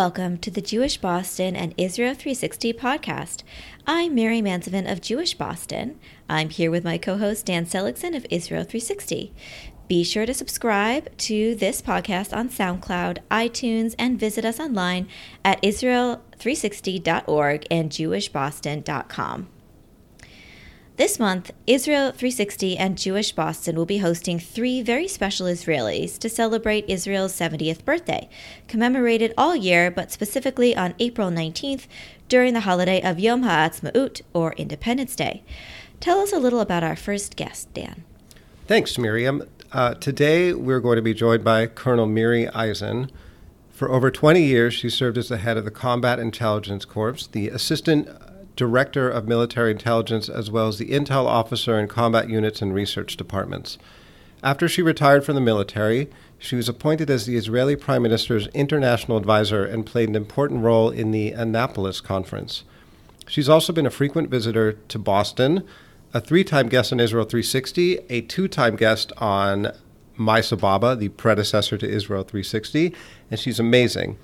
welcome to the Jewish Boston and Israel 360 podcast. I'm Mary Mansevin of Jewish Boston. I'm here with my co host Dan Seligson of Israel 360. Be sure to subscribe to this podcast on SoundCloud, iTunes, and visit us online at israel360.org and jewishboston.com. This month, Israel 360 and Jewish Boston will be hosting three very special Israelis to celebrate Israel's 70th birthday, commemorated all year but specifically on April 19th during the holiday of Yom HaAtzmaut, or Independence Day. Tell us a little about our first guest, Dan. Thanks, Miriam. Uh, today, we're going to be joined by Colonel Miri Eisin. For over 20 years, she served as the head of the Combat Intelligence Corps, the Assistant Director of Military Intelligence, as well as the Intel Officer in Combat Units and Research Departments. After she retired from the military, she was appointed as the Israeli Prime Minister's international advisor and played an important role in the Annapolis Conference. She's also been a frequent visitor to Boston, a three time guest on Israel 360, a two time guest on My Sababa, the predecessor to Israel 360, and she's amazing.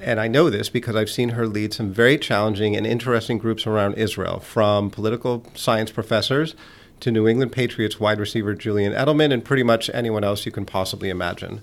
And I know this because I've seen her lead some very challenging and interesting groups around Israel, from political science professors to New England Patriots wide receiver Julian Edelman and pretty much anyone else you can possibly imagine.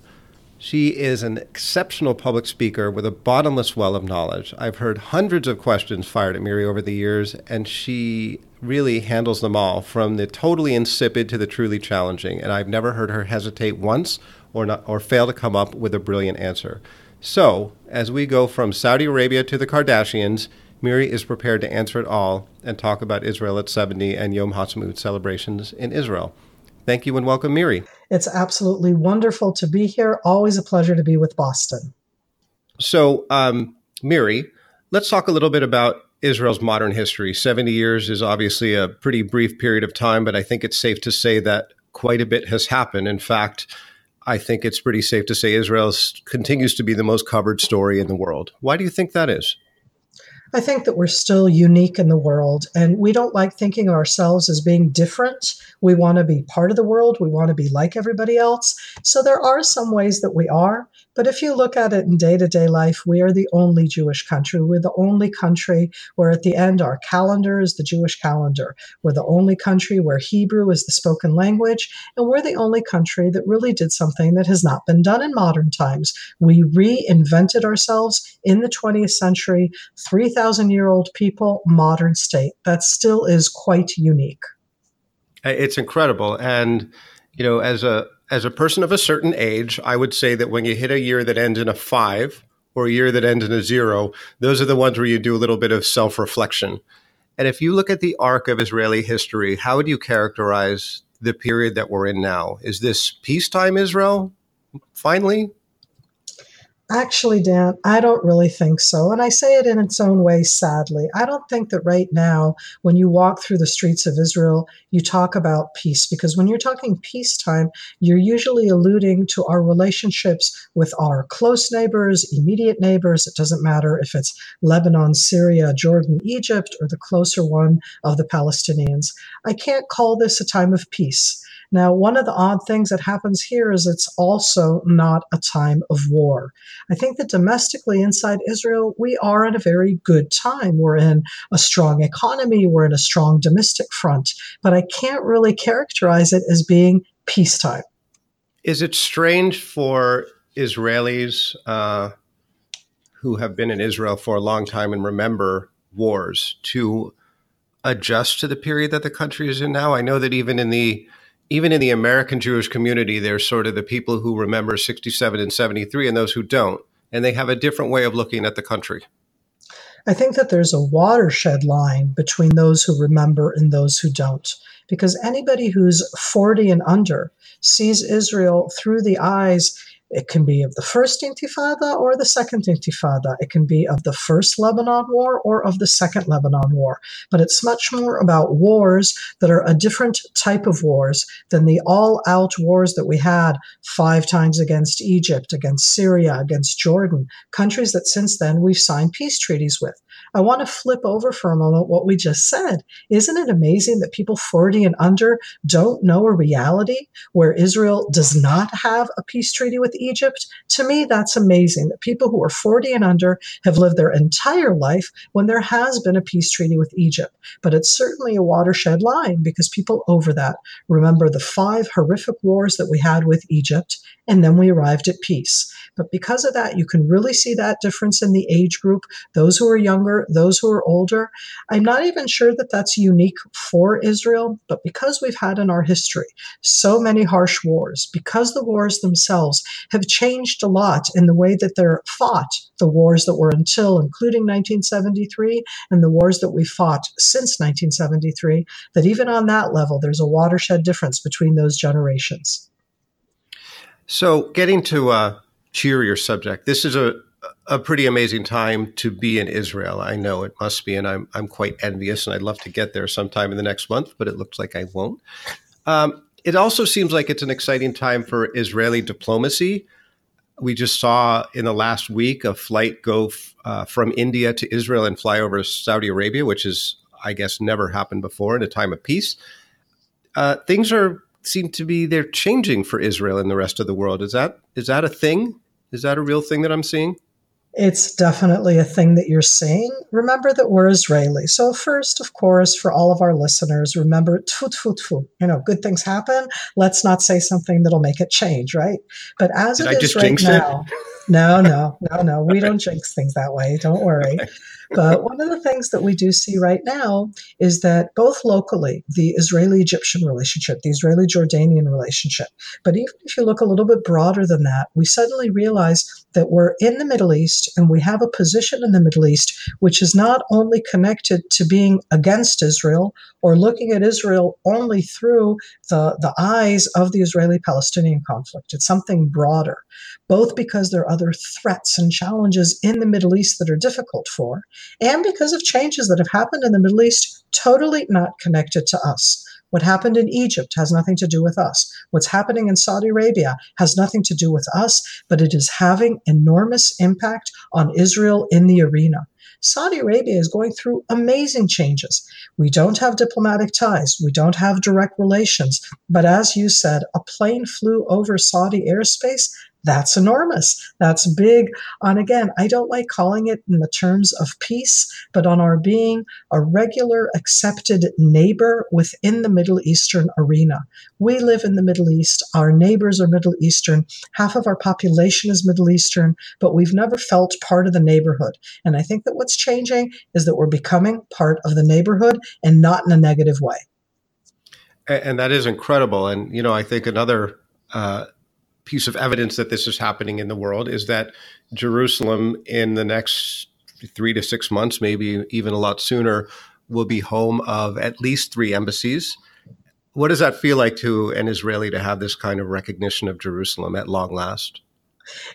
She is an exceptional public speaker with a bottomless well of knowledge. I've heard hundreds of questions fired at Miri over the years, and she really handles them all, from the totally insipid to the truly challenging. And I've never heard her hesitate once or not, or fail to come up with a brilliant answer. So, as we go from Saudi Arabia to the Kardashians, Miri is prepared to answer it all and talk about Israel at 70 and Yom HaAtzmaut celebrations in Israel. Thank you and welcome, Miri. It's absolutely wonderful to be here. Always a pleasure to be with Boston. So, um, Miri, let's talk a little bit about Israel's modern history. 70 years is obviously a pretty brief period of time, but I think it's safe to say that quite a bit has happened. In fact, I think it's pretty safe to say Israel continues to be the most covered story in the world. Why do you think that is? I think that we're still unique in the world, and we don't like thinking of ourselves as being different. We want to be part of the world. We want to be like everybody else. So there are some ways that we are. But if you look at it in day to day life, we are the only Jewish country. We're the only country where at the end our calendar is the Jewish calendar. We're the only country where Hebrew is the spoken language. And we're the only country that really did something that has not been done in modern times. We reinvented ourselves in the 20th century, 3,000 year old people, modern state. That still is quite unique. Uh, it's incredible. And, you know, as a as a person of a certain age, I would say that when you hit a year that ends in a five or a year that ends in a zero, those are the ones where you do a little bit of self reflection. And if you look at the arc of Israeli history, how would you characterize the period that we're in now? Is this peacetime Israel finally? Actually, Dan, I don't really think so. And I say it in its own way, sadly. I don't think that right now, when you walk through the streets of Israel, you talk about peace. Because when you're talking peacetime, you're usually alluding to our relationships with our close neighbors, immediate neighbors. It doesn't matter if it's Lebanon, Syria, Jordan, Egypt, or the closer one of the Palestinians. I can't call this a time of peace. Now, one of the odd things that happens here is it's also not a time of war. I think that domestically inside Israel, we are in a very good time. We're in a strong economy, we're in a strong domestic front, but I can't really characterize it as being peacetime. Is it strange for Israelis uh, who have been in Israel for a long time and remember wars to adjust to the period that the country is in now? I know that even in the even in the American Jewish community, there's sort of the people who remember 67 and 73 and those who don't. And they have a different way of looking at the country. I think that there's a watershed line between those who remember and those who don't. Because anybody who's 40 and under sees Israel through the eyes it can be of the first Intifada or the second Intifada. It can be of the first Lebanon War or of the second Lebanon War. But it's much more about wars that are a different type of wars than the all out wars that we had five times against Egypt, against Syria, against Jordan, countries that since then we've signed peace treaties with. I want to flip over for a moment what we just said. Isn't it amazing that people 40 and under don't know a reality where Israel does not have a peace treaty with Egypt, to me, that's amazing that people who are 40 and under have lived their entire life when there has been a peace treaty with Egypt. But it's certainly a watershed line because people over that remember the five horrific wars that we had with Egypt, and then we arrived at peace. But because of that, you can really see that difference in the age group those who are younger, those who are older. I'm not even sure that that's unique for Israel, but because we've had in our history so many harsh wars, because the wars themselves have changed a lot in the way that they're fought, the wars that were until, including 1973, and the wars that we fought since 1973, that even on that level, there's a watershed difference between those generations. So, getting to a cheerier subject, this is a a pretty amazing time to be in Israel. I know it must be, and I'm I'm quite envious, and I'd love to get there sometime in the next month, but it looks like I won't. Um, it also seems like it's an exciting time for Israeli diplomacy. We just saw in the last week a flight go f- uh, from India to Israel and fly over Saudi Arabia, which is, I guess, never happened before in a time of peace. Uh, things are seem to be they're changing for Israel and the rest of the world. Is that is that a thing? Is that a real thing that I'm seeing? It's definitely a thing that you're seeing. Remember that we're Israeli. So, first, of course, for all of our listeners, remember, tfu, tfu, tfu. You know, good things happen. Let's not say something that'll make it change, right? But as Did it I is right now, no, no, no, no. We don't jinx things that way. Don't worry. But one of the things that we do see right now is that both locally, the Israeli Egyptian relationship, the Israeli Jordanian relationship, but even if you look a little bit broader than that, we suddenly realize that we're in the Middle East and we have a position in the Middle East which is not only connected to being against Israel or looking at Israel only through the, the eyes of the Israeli Palestinian conflict. It's something broader, both because there are other threats and challenges in the Middle East that are difficult for, and because of changes that have happened in the Middle East totally not connected to us. What happened in Egypt has nothing to do with us. What's happening in Saudi Arabia has nothing to do with us, but it is having enormous impact on Israel in the arena. Saudi Arabia is going through amazing changes. We don't have diplomatic ties, we don't have direct relations. But as you said, a plane flew over Saudi airspace that's enormous. That's big And again, I don't like calling it in the terms of peace, but on our being a regular accepted neighbor within the Middle Eastern arena. We live in the Middle East. Our neighbors are Middle Eastern. Half of our population is Middle Eastern, but we've never felt part of the neighborhood. And I think that what's changing is that we're becoming part of the neighborhood and not in a negative way. And that is incredible. And, you know, I think another uh, piece of evidence that this is happening in the world is that Jerusalem in the next three to six months, maybe even a lot sooner, will be home of at least three embassies. What does that feel like to an Israeli to have this kind of recognition of Jerusalem at long last?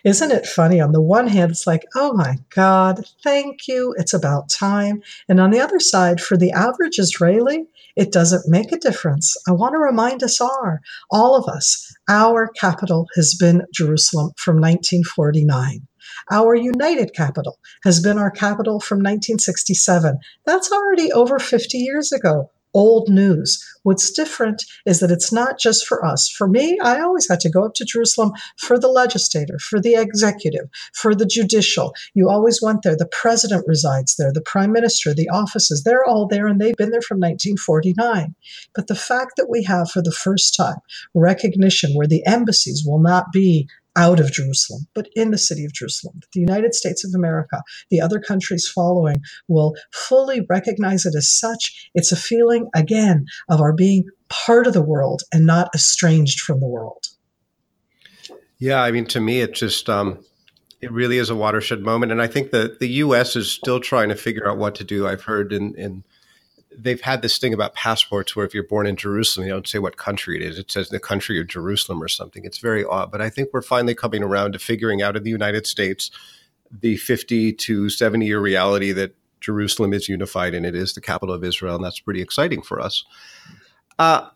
Isn't it funny? On the one hand, it's like, oh my God, thank you. It's about time. And on the other side, for the average Israeli, it doesn't make a difference. I want to remind us all, all of us, our capital has been Jerusalem from 1949. Our united capital has been our capital from 1967. That's already over 50 years ago old news. What's different is that it's not just for us. For me, I always had to go up to Jerusalem for the legislator, for the executive, for the judicial. You always went there. The president resides there, the prime minister, the offices, they're all there and they've been there from 1949. But the fact that we have for the first time recognition where the embassies will not be out of Jerusalem, but in the city of Jerusalem. The United States of America, the other countries following, will fully recognize it as such. It's a feeling, again, of our being part of the world and not estranged from the world. Yeah, I mean, to me, it just um, it really is a watershed moment, and I think that the U.S. is still trying to figure out what to do. I've heard in, in they've had this thing about passports where if you're born in Jerusalem, you don't say what country it is. It says the country of Jerusalem or something. It's very odd. But I think we're finally coming around to figuring out in the United States the 50 to 70 year reality that Jerusalem is unified and it is the capital of Israel. And that's pretty exciting for us. Uh,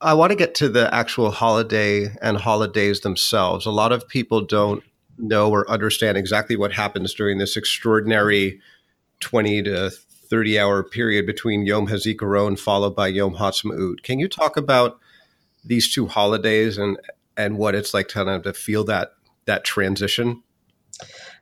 I want to get to the actual holiday and holidays themselves. A lot of people don't know or understand exactly what happens during this extraordinary 20 to 30 hour period between Yom HaZikaron followed by Yom Ha'atzmaut. Can you talk about these two holidays and, and what it's like to, to feel that that transition?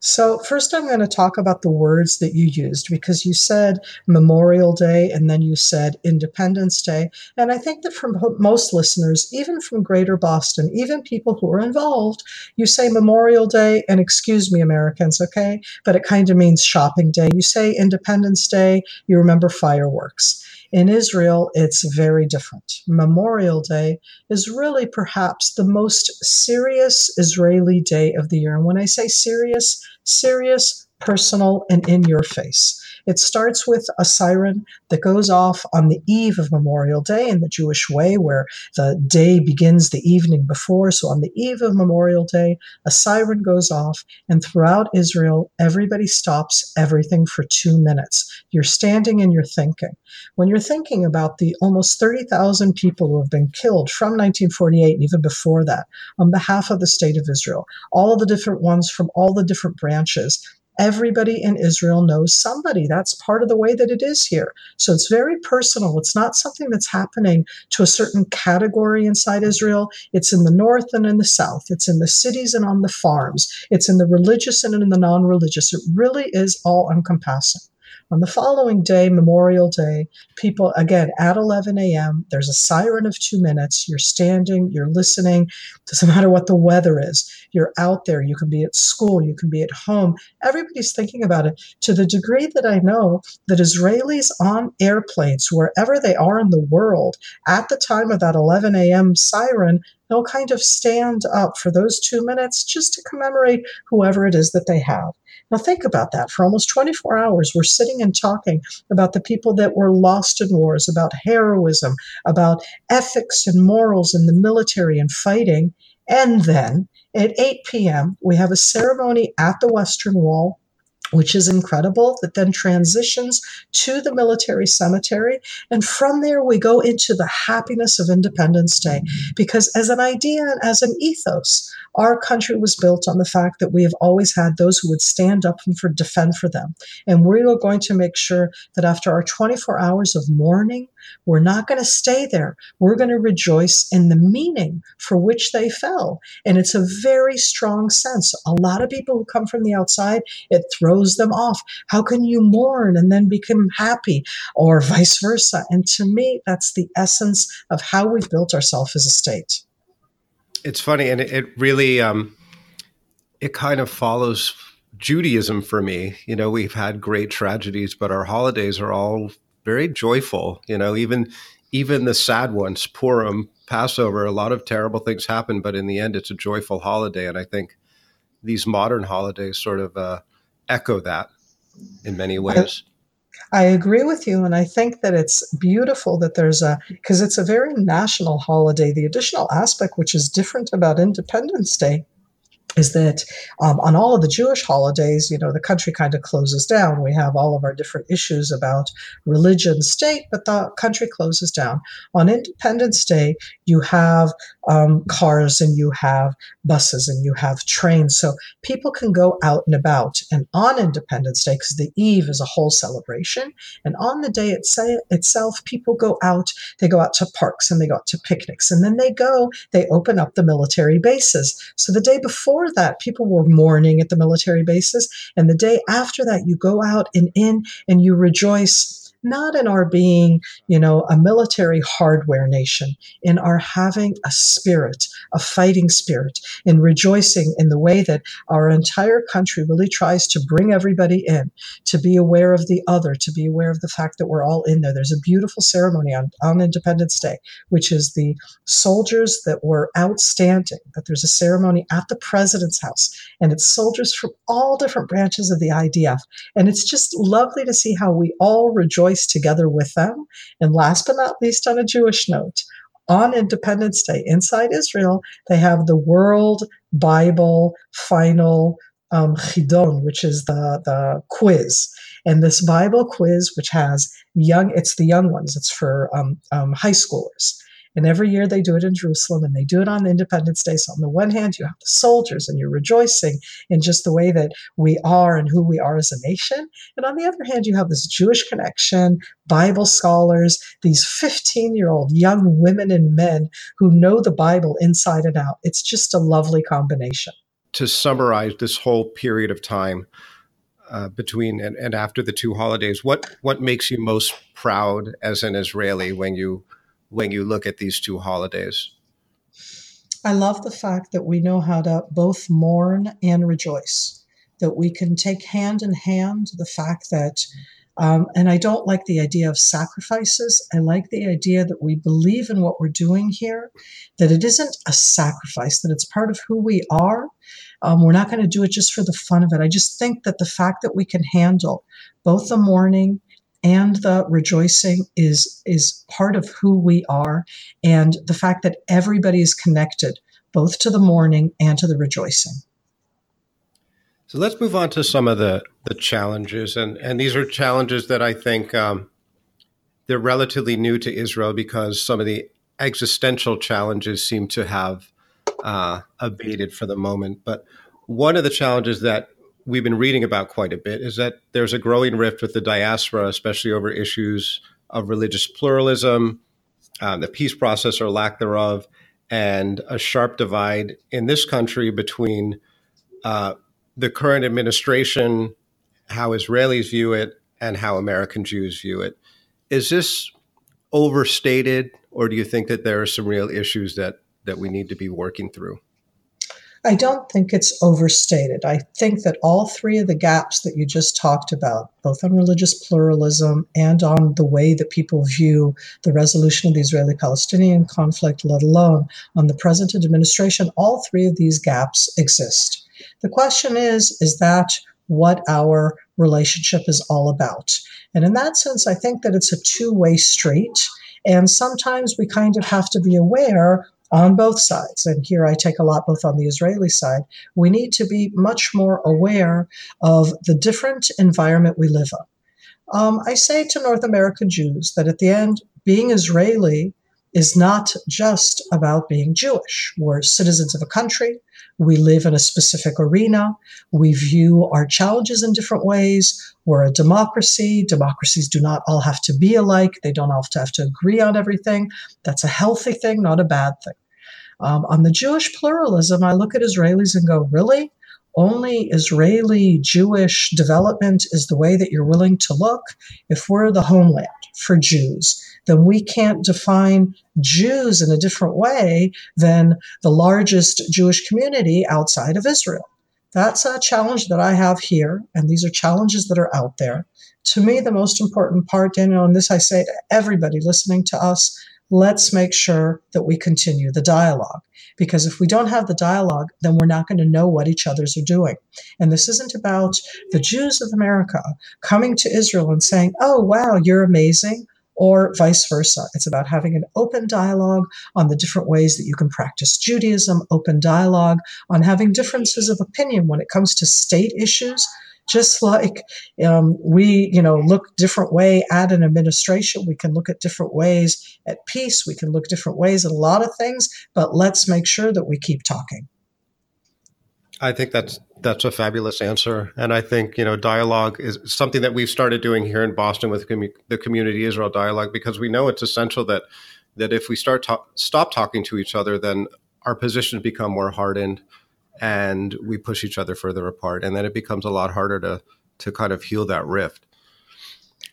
So, first, I'm going to talk about the words that you used because you said Memorial Day and then you said Independence Day. And I think that for most listeners, even from greater Boston, even people who are involved, you say Memorial Day, and excuse me, Americans, okay? But it kind of means shopping day. You say Independence Day, you remember fireworks. In Israel, it's very different. Memorial Day is really perhaps the most serious Israeli day of the year. And when I say serious, serious, personal, and in your face. It starts with a siren that goes off on the eve of Memorial Day in the Jewish way, where the day begins the evening before. So on the eve of Memorial Day, a siren goes off, and throughout Israel, everybody stops everything for two minutes. You're standing and you're thinking. When you're thinking about the almost 30,000 people who have been killed from 1948 and even before that on behalf of the state of Israel, all of the different ones from all the different branches, everybody in Israel knows somebody. That's part of the way that it is here. So it's very personal. It's not something that's happening to a certain category inside Israel. It's in the north and in the south. It's in the cities and on the farms. It's in the religious and in the non religious. It really is all encompassing. On the following day, Memorial Day, people, again, at 11 a.m., there's a siren of two minutes. You're standing, you're listening. Doesn't matter what the weather is. You're out there. You can be at school, you can be at home. Everybody's thinking about it to the degree that I know that Israelis on airplanes, wherever they are in the world, at the time of that 11 a.m. siren, they'll kind of stand up for those two minutes just to commemorate whoever it is that they have. Now, think about that. For almost 24 hours, we're sitting and talking about the people that were lost in wars, about heroism, about ethics and morals in the military and fighting. And then at 8 p.m., we have a ceremony at the Western Wall which is incredible, that then transitions to the military cemetery. And from there, we go into the happiness of Independence Day. Mm-hmm. Because as an idea and as an ethos, our country was built on the fact that we have always had those who would stand up and for defend for them. And we are going to make sure that after our 24 hours of mourning, we're not going to stay there. We're going to rejoice in the meaning for which they fell. And it's a very strong sense. A lot of people who come from the outside, it throws them off. How can you mourn and then become happy or vice versa? And to me, that's the essence of how we've built ourselves as a state it's funny, and it, it really um, it kind of follows Judaism for me. You know, we've had great tragedies, but our holidays are all very joyful. You know, even even the sad ones, Purim, Passover, a lot of terrible things happen, but in the end, it's a joyful holiday. And I think these modern holidays sort of uh, echo that in many ways. I agree with you. And I think that it's beautiful that there's a, because it's a very national holiday. The additional aspect, which is different about Independence Day, is that um, on all of the Jewish holidays, you know, the country kind of closes down. We have all of our different issues about religion, state, but the country closes down. On Independence Day, you have um, cars and you have buses and you have trains. So people can go out and about. And on Independence Day, because the eve is a whole celebration, and on the day itself, people go out, they go out to parks and they go out to picnics. And then they go, they open up the military bases. So the day before, that, people were mourning at the military bases. And the day after that, you go out and in and you rejoice not in our being, you know, a military hardware nation, in our having a spirit, a fighting spirit, in rejoicing in the way that our entire country really tries to bring everybody in, to be aware of the other, to be aware of the fact that we're all in there. There's a beautiful ceremony on, on Independence Day, which is the soldiers that were outstanding, that there's a ceremony at the president's house, and it's soldiers from all different branches of the IDF. And it's just lovely to see how we all rejoice rejoice together with them. And last but not least, on a Jewish note, on Independence Day inside Israel, they have the World Bible Final um, Chidon, which is the, the quiz. And this Bible quiz, which has young, it's the young ones, it's for um, um, high schoolers. And every year they do it in Jerusalem and they do it on Independence Day. So, on the one hand, you have the soldiers and you're rejoicing in just the way that we are and who we are as a nation. And on the other hand, you have this Jewish connection, Bible scholars, these 15 year old young women and men who know the Bible inside and out. It's just a lovely combination. to summarize this whole period of time uh, between and, and after the two holidays, what what makes you most proud as an Israeli when you when you look at these two holidays? I love the fact that we know how to both mourn and rejoice. That we can take hand in hand the fact that um, and I don't like the idea of sacrifices. I like the idea that we believe in what we're doing here, that it isn't a sacrifice, that it's part of who we are. Um, we're not going to do it just for the fun of it. I just think that the fact that we can handle both the mourning and the rejoicing is is part of who we are and the fact that everybody is connected both to the mourning and to the rejoicing so let's move on to some of the, the challenges. And, and these are challenges that I think um, they're relatively new to Israel because some of the existential challenges seem to have uh, abated for the moment. But one of the challenges that we've been reading about quite a bit is that there's a growing rift with the diaspora, especially over issues of religious pluralism, um, the peace process or lack thereof, and a sharp divide in this country between uh, the current administration, how Israelis view it, and how American Jews view it. Is this overstated, or do you think that there are some real issues that, that we need to be working through? I don't think it's overstated. I think that all three of the gaps that you just talked about, both on religious pluralism and on the way that people view the resolution of the Israeli Palestinian conflict, let alone on the present administration, all three of these gaps exist. The question is, is that what our relationship is all about? And in that sense, I think that it's a two way street. And sometimes we kind of have to be aware on both sides. And here I take a lot both on the Israeli side. We need to be much more aware of the different environment we live in. Um, I say to North American Jews that at the end, being Israeli is not just about being Jewish. We're citizens of a country. We live in a specific arena. We view our challenges in different ways. We're a democracy. Democracies do not all have to be alike. They don't all have to have to agree on everything. That's a healthy thing, not a bad thing. Um, on the Jewish pluralism, I look at Israelis and go, really? Only Israeli Jewish development is the way that you're willing to look? If we're the homeland for Jews, then we can't define Jews in a different way than the largest Jewish community outside of Israel. That's a challenge that I have here, and these are challenges that are out there. To me, the most important part, Daniel, and this I say to everybody listening to us, let's make sure that we continue the dialogue. Because if we don't have the dialogue, then we're not going to know what each other's are doing. And this isn't about the Jews of America coming to Israel and saying, oh, wow, you're amazing or vice versa. It's about having an open dialogue on the different ways that you can practice Judaism, open dialogue on having differences of opinion when it comes to state issues. Just like um, we, you know, look different way at an administration, we can look at different ways at peace. We can look different ways at a lot of things, but let's make sure that we keep talking. I think that's that's a fabulous answer, and I think you know dialogue is something that we've started doing here in Boston with the Community Israel Dialogue because we know it's essential that that if we start to- stop talking to each other, then our positions become more hardened, and we push each other further apart, and then it becomes a lot harder to to kind of heal that rift.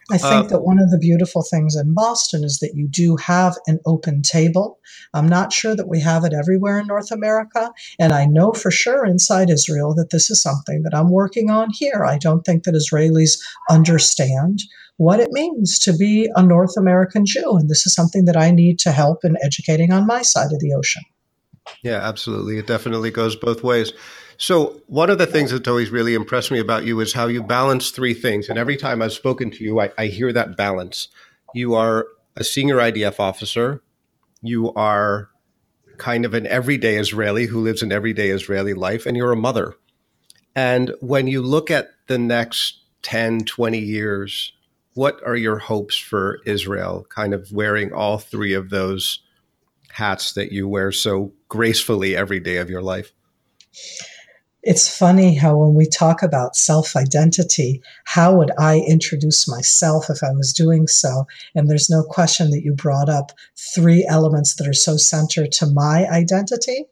I think uh, that one of the beautiful things in Boston is that you do have an open table. I'm not sure that we have it everywhere in North America. And I know for sure inside Israel that this is something that I'm working on here. I don't think that Israelis understand what it means to be a North American Jew. And this is something that I need to help in educating on my side of the ocean. Yeah, absolutely. It definitely goes both ways. So, one of the things that's always really impressed me about you is how you balance three things. And every time I've spoken to you, I, I hear that balance. You are a senior IDF officer, you are kind of an everyday Israeli who lives an everyday Israeli life, and you're a mother. And when you look at the next 10, 20 years, what are your hopes for Israel, kind of wearing all three of those hats that you wear so gracefully every day of your life? It's funny how when we talk about self identity, how would I introduce myself if I was doing so? And there's no question that you brought up three elements that are so centered to my identity.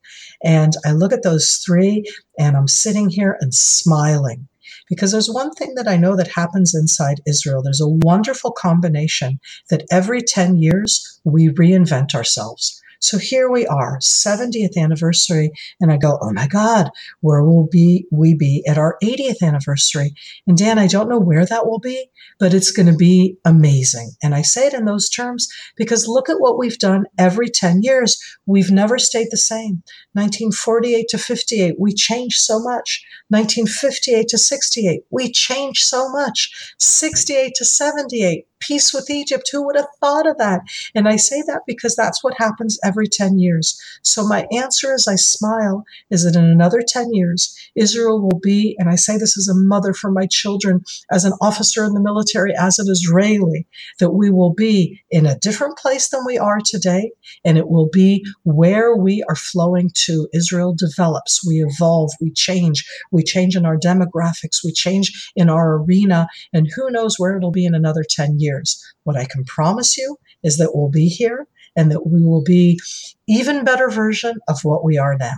And I look at those three and I'm sitting here and smiling because there's one thing that I know that happens inside Israel. There's a wonderful combination that every 10 years we reinvent ourselves. So here we are, 70th anniversary, and I go, oh my God, where will be we be at our 80th anniversary? And Dan, I don't know where that will be, but it's going to be amazing. And I say it in those terms because look at what we've done every 10 years. We've never stayed the same. 1948 to 58, we changed so much. 1958 to 68, we changed so much. 68 to 78, peace with Egypt. Who would have thought of that? And I say that because that's what happens every 10 years. So my answer as I smile is that in another 10 years, Israel will be, and I say this as a mother for my children, as an officer in the military, as an Israeli, that we will be in a different place than we are today. And it will be where we are flowing to. Israel develops, we evolve, we change, we change in our demographics, we change in our arena, and who knows where it'll be in another 10 years years. What I can promise you is that we'll be here and that we will be even better version of what we are now.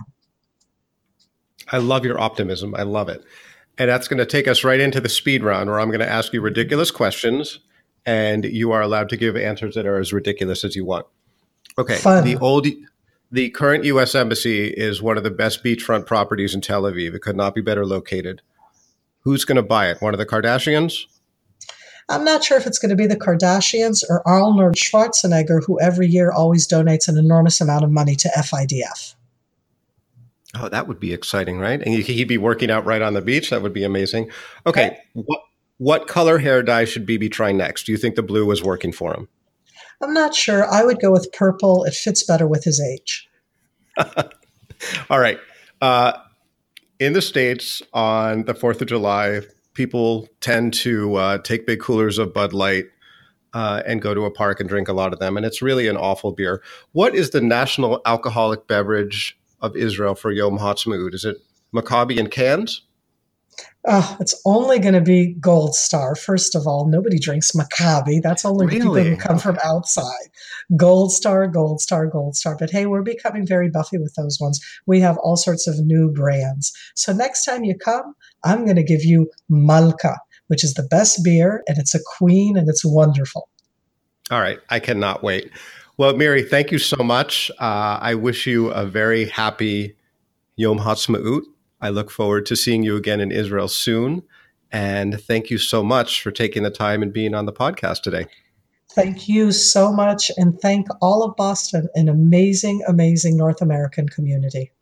I love your optimism. I love it. And that's going to take us right into the speed round where I'm going to ask you ridiculous questions and you are allowed to give answers that are as ridiculous as you want. Okay. Fun. The old the current US embassy is one of the best beachfront properties in Tel Aviv. It could not be better located. Who's going to buy it? One of the Kardashians? I'm not sure if it's going to be the Kardashians or Arnold Schwarzenegger, who every year always donates an enormous amount of money to FIDF. Oh, that would be exciting, right? And he'd be working out right on the beach. That would be amazing. Okay, okay. what what color hair dye should Bibi try next? Do you think the blue was working for him? I'm not sure. I would go with purple. It fits better with his age. All right. Uh, in the States on the 4th of July, people tend to uh, take big coolers of Bud Light uh, and go to a park and drink a lot of them. And it's really an awful beer. What is the national alcoholic beverage of Israel for Yom Ha'atzmaut? Is it Maccabi in cans? Oh, it's only going to be Gold Star. First of all, nobody drinks Maccabi. That's only really? people who come from outside. Gold Star, Gold Star, Gold Star. But hey, we're becoming very buffy with those ones. We have all sorts of new brands. So next time you come, I'm going to give you Malka, which is the best beer, and it's a queen, and it's wonderful. All right, I cannot wait. Well, Miri, thank you so much. Uh, I wish you a very happy Yom Ha'atzmaut I look forward to seeing you again in Israel soon. And thank you so much for taking the time and being on the podcast today. Thank you so much. And thank all of Boston, an amazing, amazing North American community.